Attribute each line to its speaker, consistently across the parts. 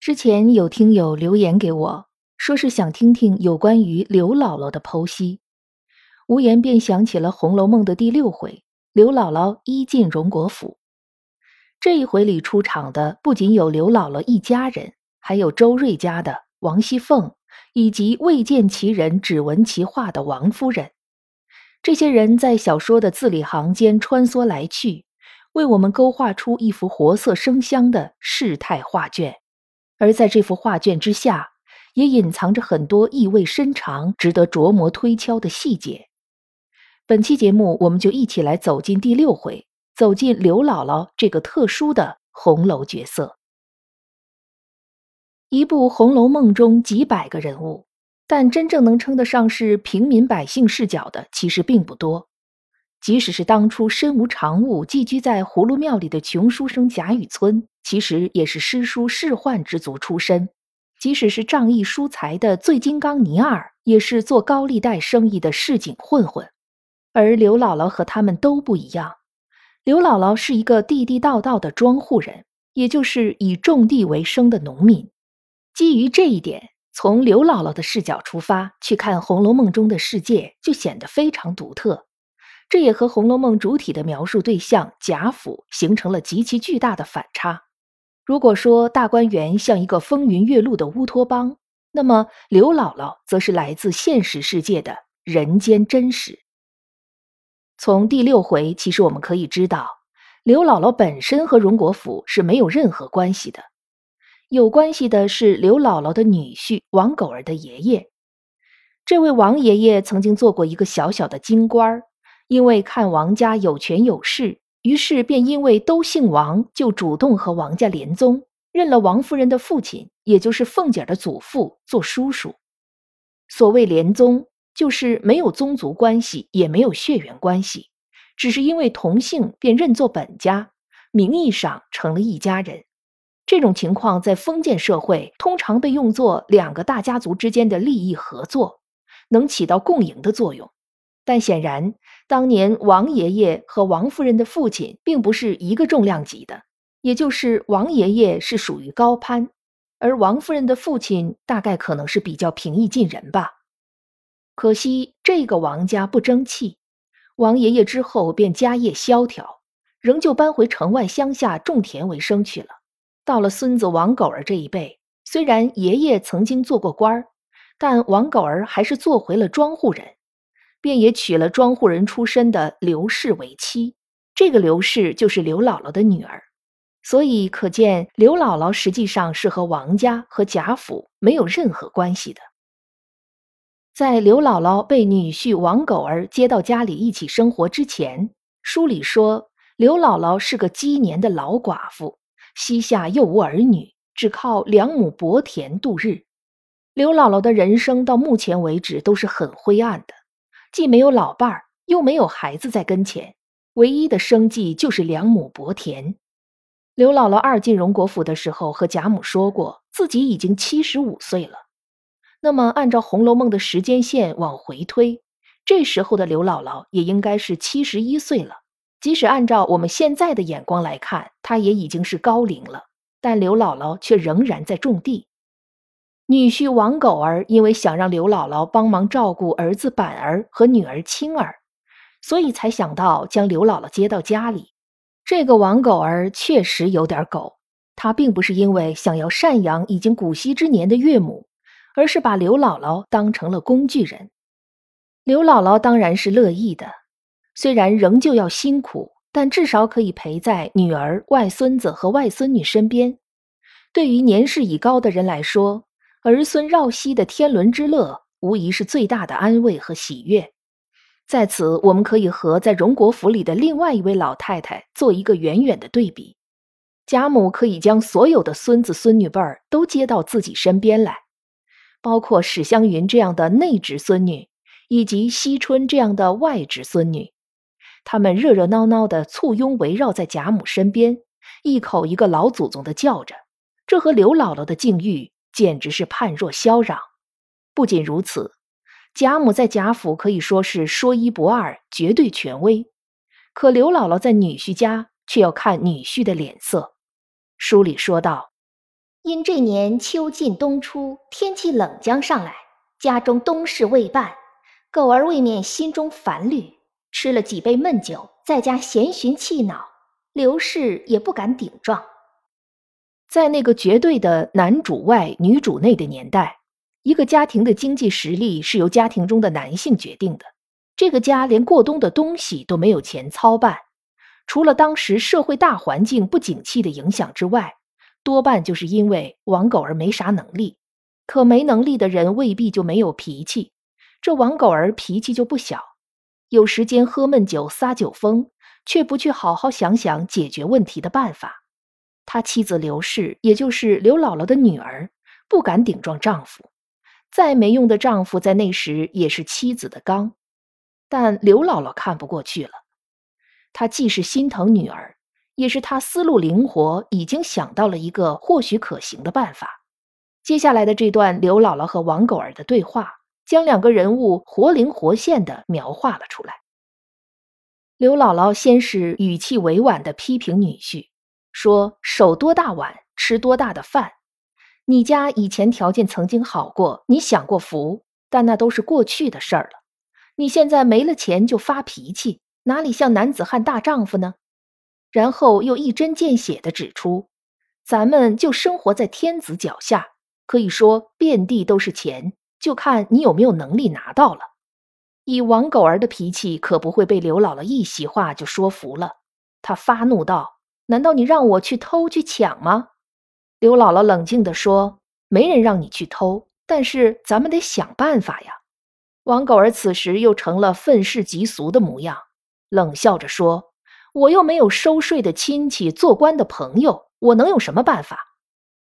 Speaker 1: 之前有听友留言给我，说是想听听有关于刘姥姥的剖析，无言便想起了《红楼梦》的第六回“刘姥姥一进荣国府”。这一回里出场的不仅有刘姥姥一家人，还有周瑞家的王熙凤，以及未见其人只闻其话的王夫人。这些人在小说的字里行间穿梭来去，为我们勾画出一幅活色生香的世态画卷。而在这幅画卷之下，也隐藏着很多意味深长、值得琢磨推敲的细节。本期节目，我们就一起来走进第六回，走进刘姥姥这个特殊的红楼角色。一部《红楼梦》中几百个人物，但真正能称得上是平民百姓视角的，其实并不多。即使是当初身无长物、寄居在葫芦庙里的穷书生贾雨村，其实也是诗书仕宦之族出身；即使是仗义疏财的醉金刚倪二，也是做高利贷生意的市井混混。而刘姥姥和他们都不一样，刘姥姥是一个地地道道的庄户人，也就是以种地为生的农民。基于这一点，从刘姥姥的视角出发去看《红楼梦》中的世界，就显得非常独特。这也和《红楼梦》主体的描述对象贾府形成了极其巨大的反差。如果说大观园像一个风云月露的乌托邦，那么刘姥姥则是来自现实世界的人间真实。从第六回，其实我们可以知道，刘姥姥本身和荣国府是没有任何关系的，有关系的是刘姥姥的女婿王狗儿的爷爷。这位王爷爷曾经做过一个小小的京官儿。因为看王家有权有势，于是便因为都姓王，就主动和王家联宗，认了王夫人的父亲，也就是凤姐的祖父做叔叔。所谓联宗，就是没有宗族关系，也没有血缘关系，只是因为同姓便认作本家，名义上成了一家人。这种情况在封建社会通常被用作两个大家族之间的利益合作，能起到共赢的作用。但显然，当年王爷爷和王夫人的父亲并不是一个重量级的，也就是王爷爷是属于高攀，而王夫人的父亲大概可能是比较平易近人吧。可惜这个王家不争气，王爷爷之后便家业萧条，仍旧搬回城外乡下种田为生去了。到了孙子王狗儿这一辈，虽然爷爷曾经做过官儿，但王狗儿还是做回了庄户人。便也娶了庄户人出身的刘氏为妻，这个刘氏就是刘姥姥的女儿，所以可见刘姥姥实际上是和王家和贾府没有任何关系的。在刘姥姥被女婿王狗儿接到家里一起生活之前，书里说刘姥姥是个积年的老寡妇，膝下又无儿女，只靠两亩薄田度日。刘姥姥的人生到目前为止都是很灰暗的。既没有老伴儿，又没有孩子在跟前，唯一的生计就是两亩薄田。刘姥姥二进荣国府的时候，和贾母说过，自己已经七十五岁了。那么，按照《红楼梦》的时间线往回推，这时候的刘姥姥也应该是七十一岁了。即使按照我们现在的眼光来看，她也已经是高龄了，但刘姥姥却仍然在种地。女婿王狗儿因为想让刘姥姥帮忙照顾儿子板儿和女儿青儿，所以才想到将刘姥姥接到家里。这个王狗儿确实有点狗，他并不是因为想要赡养已经古稀之年的岳母，而是把刘姥姥当成了工具人。刘姥姥当然是乐意的，虽然仍旧要辛苦，但至少可以陪在女儿、外孙子和外孙女身边。对于年事已高的人来说，儿孙绕膝的天伦之乐，无疑是最大的安慰和喜悦。在此，我们可以和在荣国府里的另外一位老太太做一个远远的对比。贾母可以将所有的孙子孙女辈儿都接到自己身边来，包括史湘云这样的内侄孙女，以及惜春这样的外侄孙女，他们热热闹闹的簇拥围绕在贾母身边，一口一个老祖宗的叫着，这和刘姥姥的境遇简直是判若霄壤。不仅如此，贾母在贾府可以说是说一不二，绝对权威。可刘姥姥在女婿家却要看女婿的脸色。书里说道：“
Speaker 2: 因这年秋尽冬初，天气冷将上来，家中冬事未办，狗儿未免心中烦虑，吃了几杯闷酒，在家闲寻气恼，刘氏也不敢顶撞。
Speaker 1: 在那个绝对的男主外女主内的年代，一个家庭的经济实力是由家庭中的男性决定的。”这个家连过冬的东西都没有钱操办，除了当时社会大环境不景气的影响之外，多半就是因为王狗儿没啥能力。可没能力的人未必就没有脾气，这王狗儿脾气就不小，有时间喝闷酒撒酒疯，却不去好好想想解决问题的办法。他妻子刘氏，也就是刘姥姥的女儿，不敢顶撞丈夫，再没用的丈夫在那时也是妻子的刚。但刘姥姥看不过去了，她既是心疼女儿，也是她思路灵活，已经想到了一个或许可行的办法。接下来的这段刘姥姥和王狗儿的对话，将两个人物活灵活现地描画了出来。刘姥姥先是语气委婉地批评女婿，说：“手多大碗，吃多大的饭。你家以前条件曾经好过，你享过福，但那都是过去的事儿了。”你现在没了钱就发脾气，哪里像男子汉大丈夫呢？然后又一针见血地指出，咱们就生活在天子脚下，可以说遍地都是钱，就看你有没有能力拿到了。以王狗儿的脾气，可不会被刘姥姥一席话就说服了。他发怒道：“难道你让我去偷去抢吗？”刘姥姥冷静地说：“没人让你去偷，但是咱们得想办法呀。”王狗儿此时又成了愤世嫉俗的模样，冷笑着说：“我又没有收税的亲戚，做官的朋友，我能有什么办法？”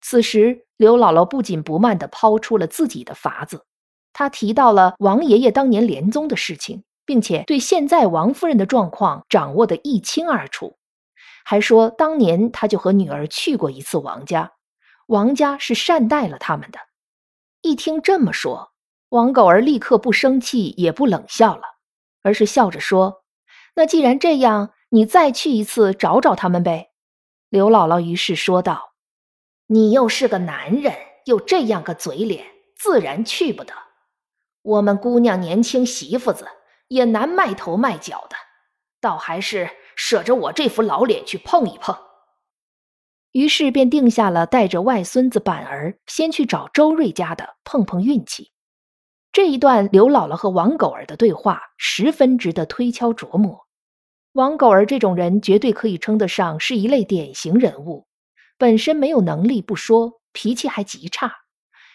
Speaker 1: 此时，刘姥姥不紧不慢地抛出了自己的法子。她提到了王爷爷当年连宗的事情，并且对现在王夫人的状况掌握得一清二楚，还说当年他就和女儿去过一次王家，王家是善待了他们的。一听这么说。王狗儿立刻不生气，也不冷笑了，而是笑着说：“那既然这样，你再去一次找找他们呗。”刘姥姥于是说道：“你又是个男人，又这样个嘴脸，自然去不得。我们姑娘年轻，媳妇子也难卖头卖脚的，倒还是舍着我这副老脸去碰一碰。”于是便定下了带着外孙子板儿先去找周瑞家的碰碰运气。这一段刘姥姥和王狗儿的对话十分值得推敲琢磨。王狗儿这种人绝对可以称得上是一类典型人物，本身没有能力不说，脾气还极差。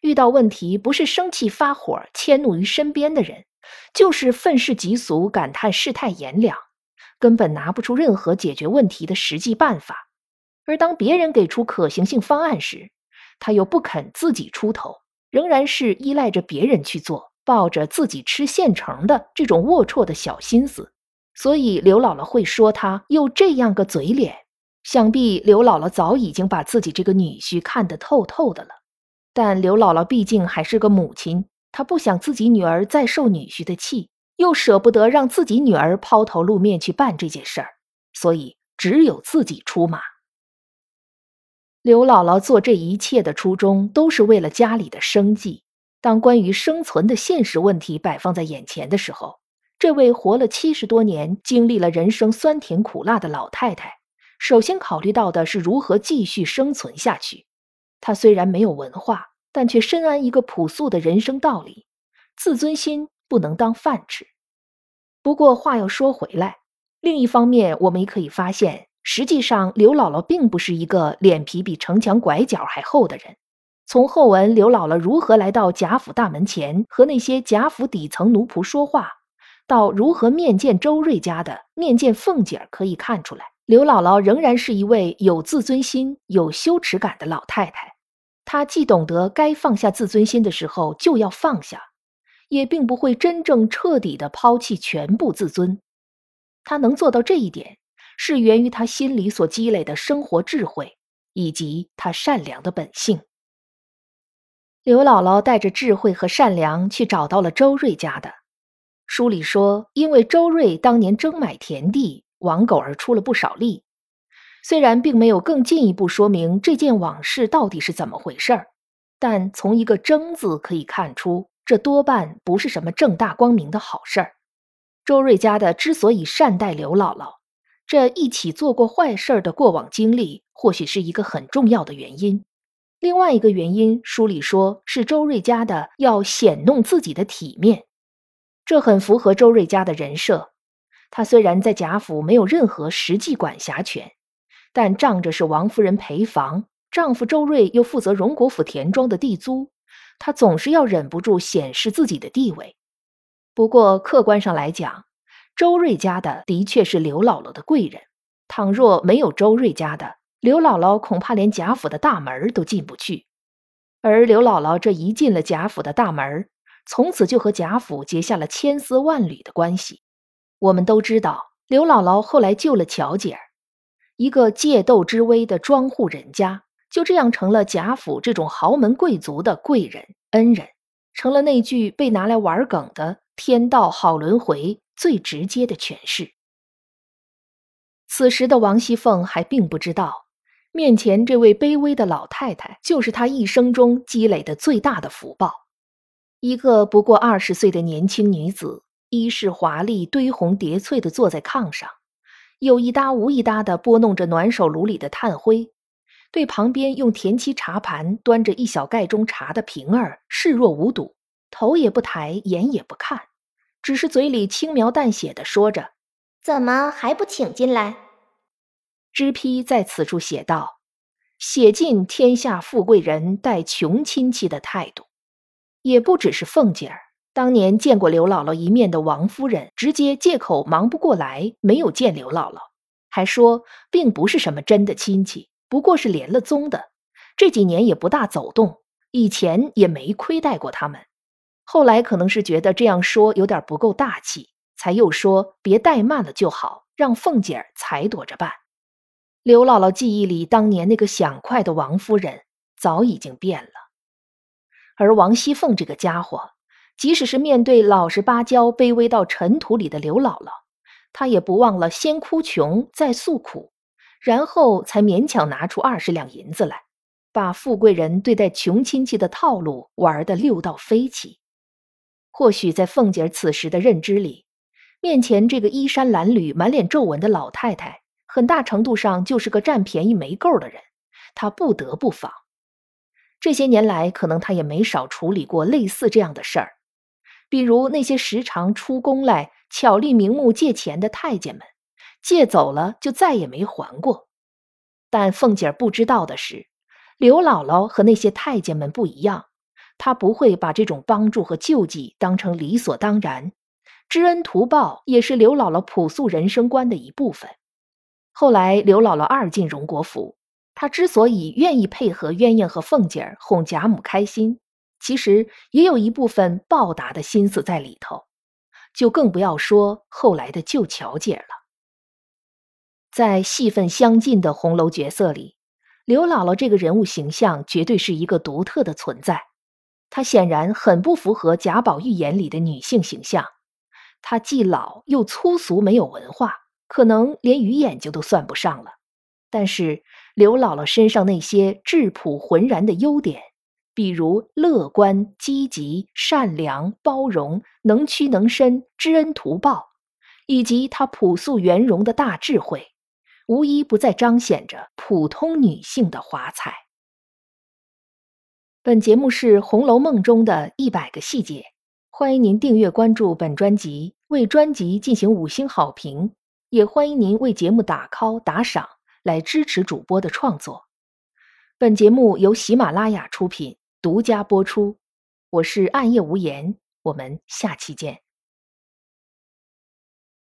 Speaker 1: 遇到问题不是生气发火迁怒于身边的人，就是愤世嫉俗，感叹世态炎凉，根本拿不出任何解决问题的实际办法。而当别人给出可行性方案时，他又不肯自己出头。仍然是依赖着别人去做，抱着自己吃现成的这种龌龊的小心思，所以刘姥姥会说他又这样个嘴脸。想必刘姥姥早已经把自己这个女婿看得透透的了。但刘姥姥毕竟还是个母亲，她不想自己女儿再受女婿的气，又舍不得让自己女儿抛头露面去办这件事儿，所以只有自己出马。刘姥姥做这一切的初衷，都是为了家里的生计。当关于生存的现实问题摆放在眼前的时候，这位活了七十多年、经历了人生酸甜苦辣的老太太，首先考虑到的是如何继续生存下去。她虽然没有文化，但却深谙一个朴素的人生道理：自尊心不能当饭吃。不过话又说回来，另一方面，我们也可以发现。实际上，刘姥姥并不是一个脸皮比城墙拐角还厚的人。从后文刘姥姥如何来到贾府大门前和那些贾府底层奴仆说话，到如何面见周瑞家的、面见凤姐儿，可以看出来，刘姥姥仍然是一位有自尊心、有羞耻感的老太太。她既懂得该放下自尊心的时候就要放下，也并不会真正彻底的抛弃全部自尊。她能做到这一点，是源于她心里所积累的生活智慧，以及她善良的本性。刘姥姥带着智慧和善良去找到了周瑞家的。书里说，因为周瑞当年征买田地，王狗儿出了不少力。虽然并没有更进一步说明这件往事到底是怎么回事儿，但从一个“争”字可以看出，这多半不是什么正大光明的好事儿。周瑞家的之所以善待刘姥姥，这一起做过坏事儿的过往经历，或许是一个很重要的原因。另外一个原因，书里说是周瑞家的要显弄自己的体面，这很符合周瑞家的人设。他虽然在贾府没有任何实际管辖权，但仗着是王夫人陪房，丈夫周瑞又负责荣国府田庄的地租，他总是要忍不住显示自己的地位。不过客观上来讲，周瑞家的的确是刘姥姥的贵人，倘若没有周瑞家的。刘姥姥恐怕连贾府的大门都进不去，而刘姥姥这一进了贾府的大门，从此就和贾府结下了千丝万缕的关系。我们都知道，刘姥姥后来救了巧姐儿，一个借斗之威的庄户人家，就这样成了贾府这种豪门贵族的贵人恩人，成了那句被拿来玩梗的“天道好轮回”最直接的诠释。此时的王熙凤还并不知道。面前这位卑微的老太太，就是她一生中积累的最大的福报。一个不过二十岁的年轻女子，衣饰华丽、堆红叠翠的坐在炕上，有一搭无一搭的拨弄着暖手炉里的炭灰，对旁边用田七茶盘端着一小盖中茶的平儿视若无睹，头也不抬，眼也不看，只是嘴里轻描淡写的说着：“
Speaker 2: 怎么还不请进来？”
Speaker 1: 知批在此处写道：“写尽天下富贵人待穷亲戚的态度，也不只是凤姐儿。当年见过刘姥姥一面的王夫人，直接借口忙不过来，没有见刘姥姥，还说并不是什么真的亲戚，不过是连了宗的。这几年也不大走动，以前也没亏待过他们。后来可能是觉得这样说有点不够大气，才又说别怠慢了就好，让凤姐儿才躲着办。”刘姥姥记忆里，当年那个想快的王夫人早已经变了，而王熙凤这个家伙，即使是面对老实巴交、卑微到尘土里的刘姥姥，她也不忘了先哭穷，再诉苦，然后才勉强拿出二十两银子来，把富贵人对待穷亲戚的套路玩得六到飞起。或许在凤姐此时的认知里，面前这个衣衫褴褛、满脸皱纹的老太太。很大程度上就是个占便宜没够的人，她不得不防。这些年来，可能她也没少处理过类似这样的事儿，比如那些时常出宫来巧立名目借钱的太监们，借走了就再也没还过。但凤姐儿不知道的是，刘姥姥和那些太监们不一样，她不会把这种帮助和救济当成理所当然，知恩图报也是刘姥姥朴素人生观的一部分。后来，刘姥姥二进荣国府，她之所以愿意配合鸳鸯和凤姐儿哄贾母开心，其实也有一部分报答的心思在里头。就更不要说后来的救巧姐了。在戏份相近的红楼角色里，刘姥姥这个人物形象绝对是一个独特的存在。她显然很不符合贾宝玉眼里的女性形象。她既老又粗俗，没有文化。可能连鱼眼睛都算不上了，但是刘姥姥身上那些质朴浑然的优点，比如乐观、积极、善良、包容、能屈能伸、知恩图报，以及她朴素圆融的大智慧，无一不在彰显着普通女性的华彩。本节目是《红楼梦》中的一百个细节，欢迎您订阅关注本专辑，为专辑进行五星好评。也欢迎您为节目打 call 打赏，来支持主播的创作。本节目由喜马拉雅出品，独家播出。我是暗夜无言，我们下期见。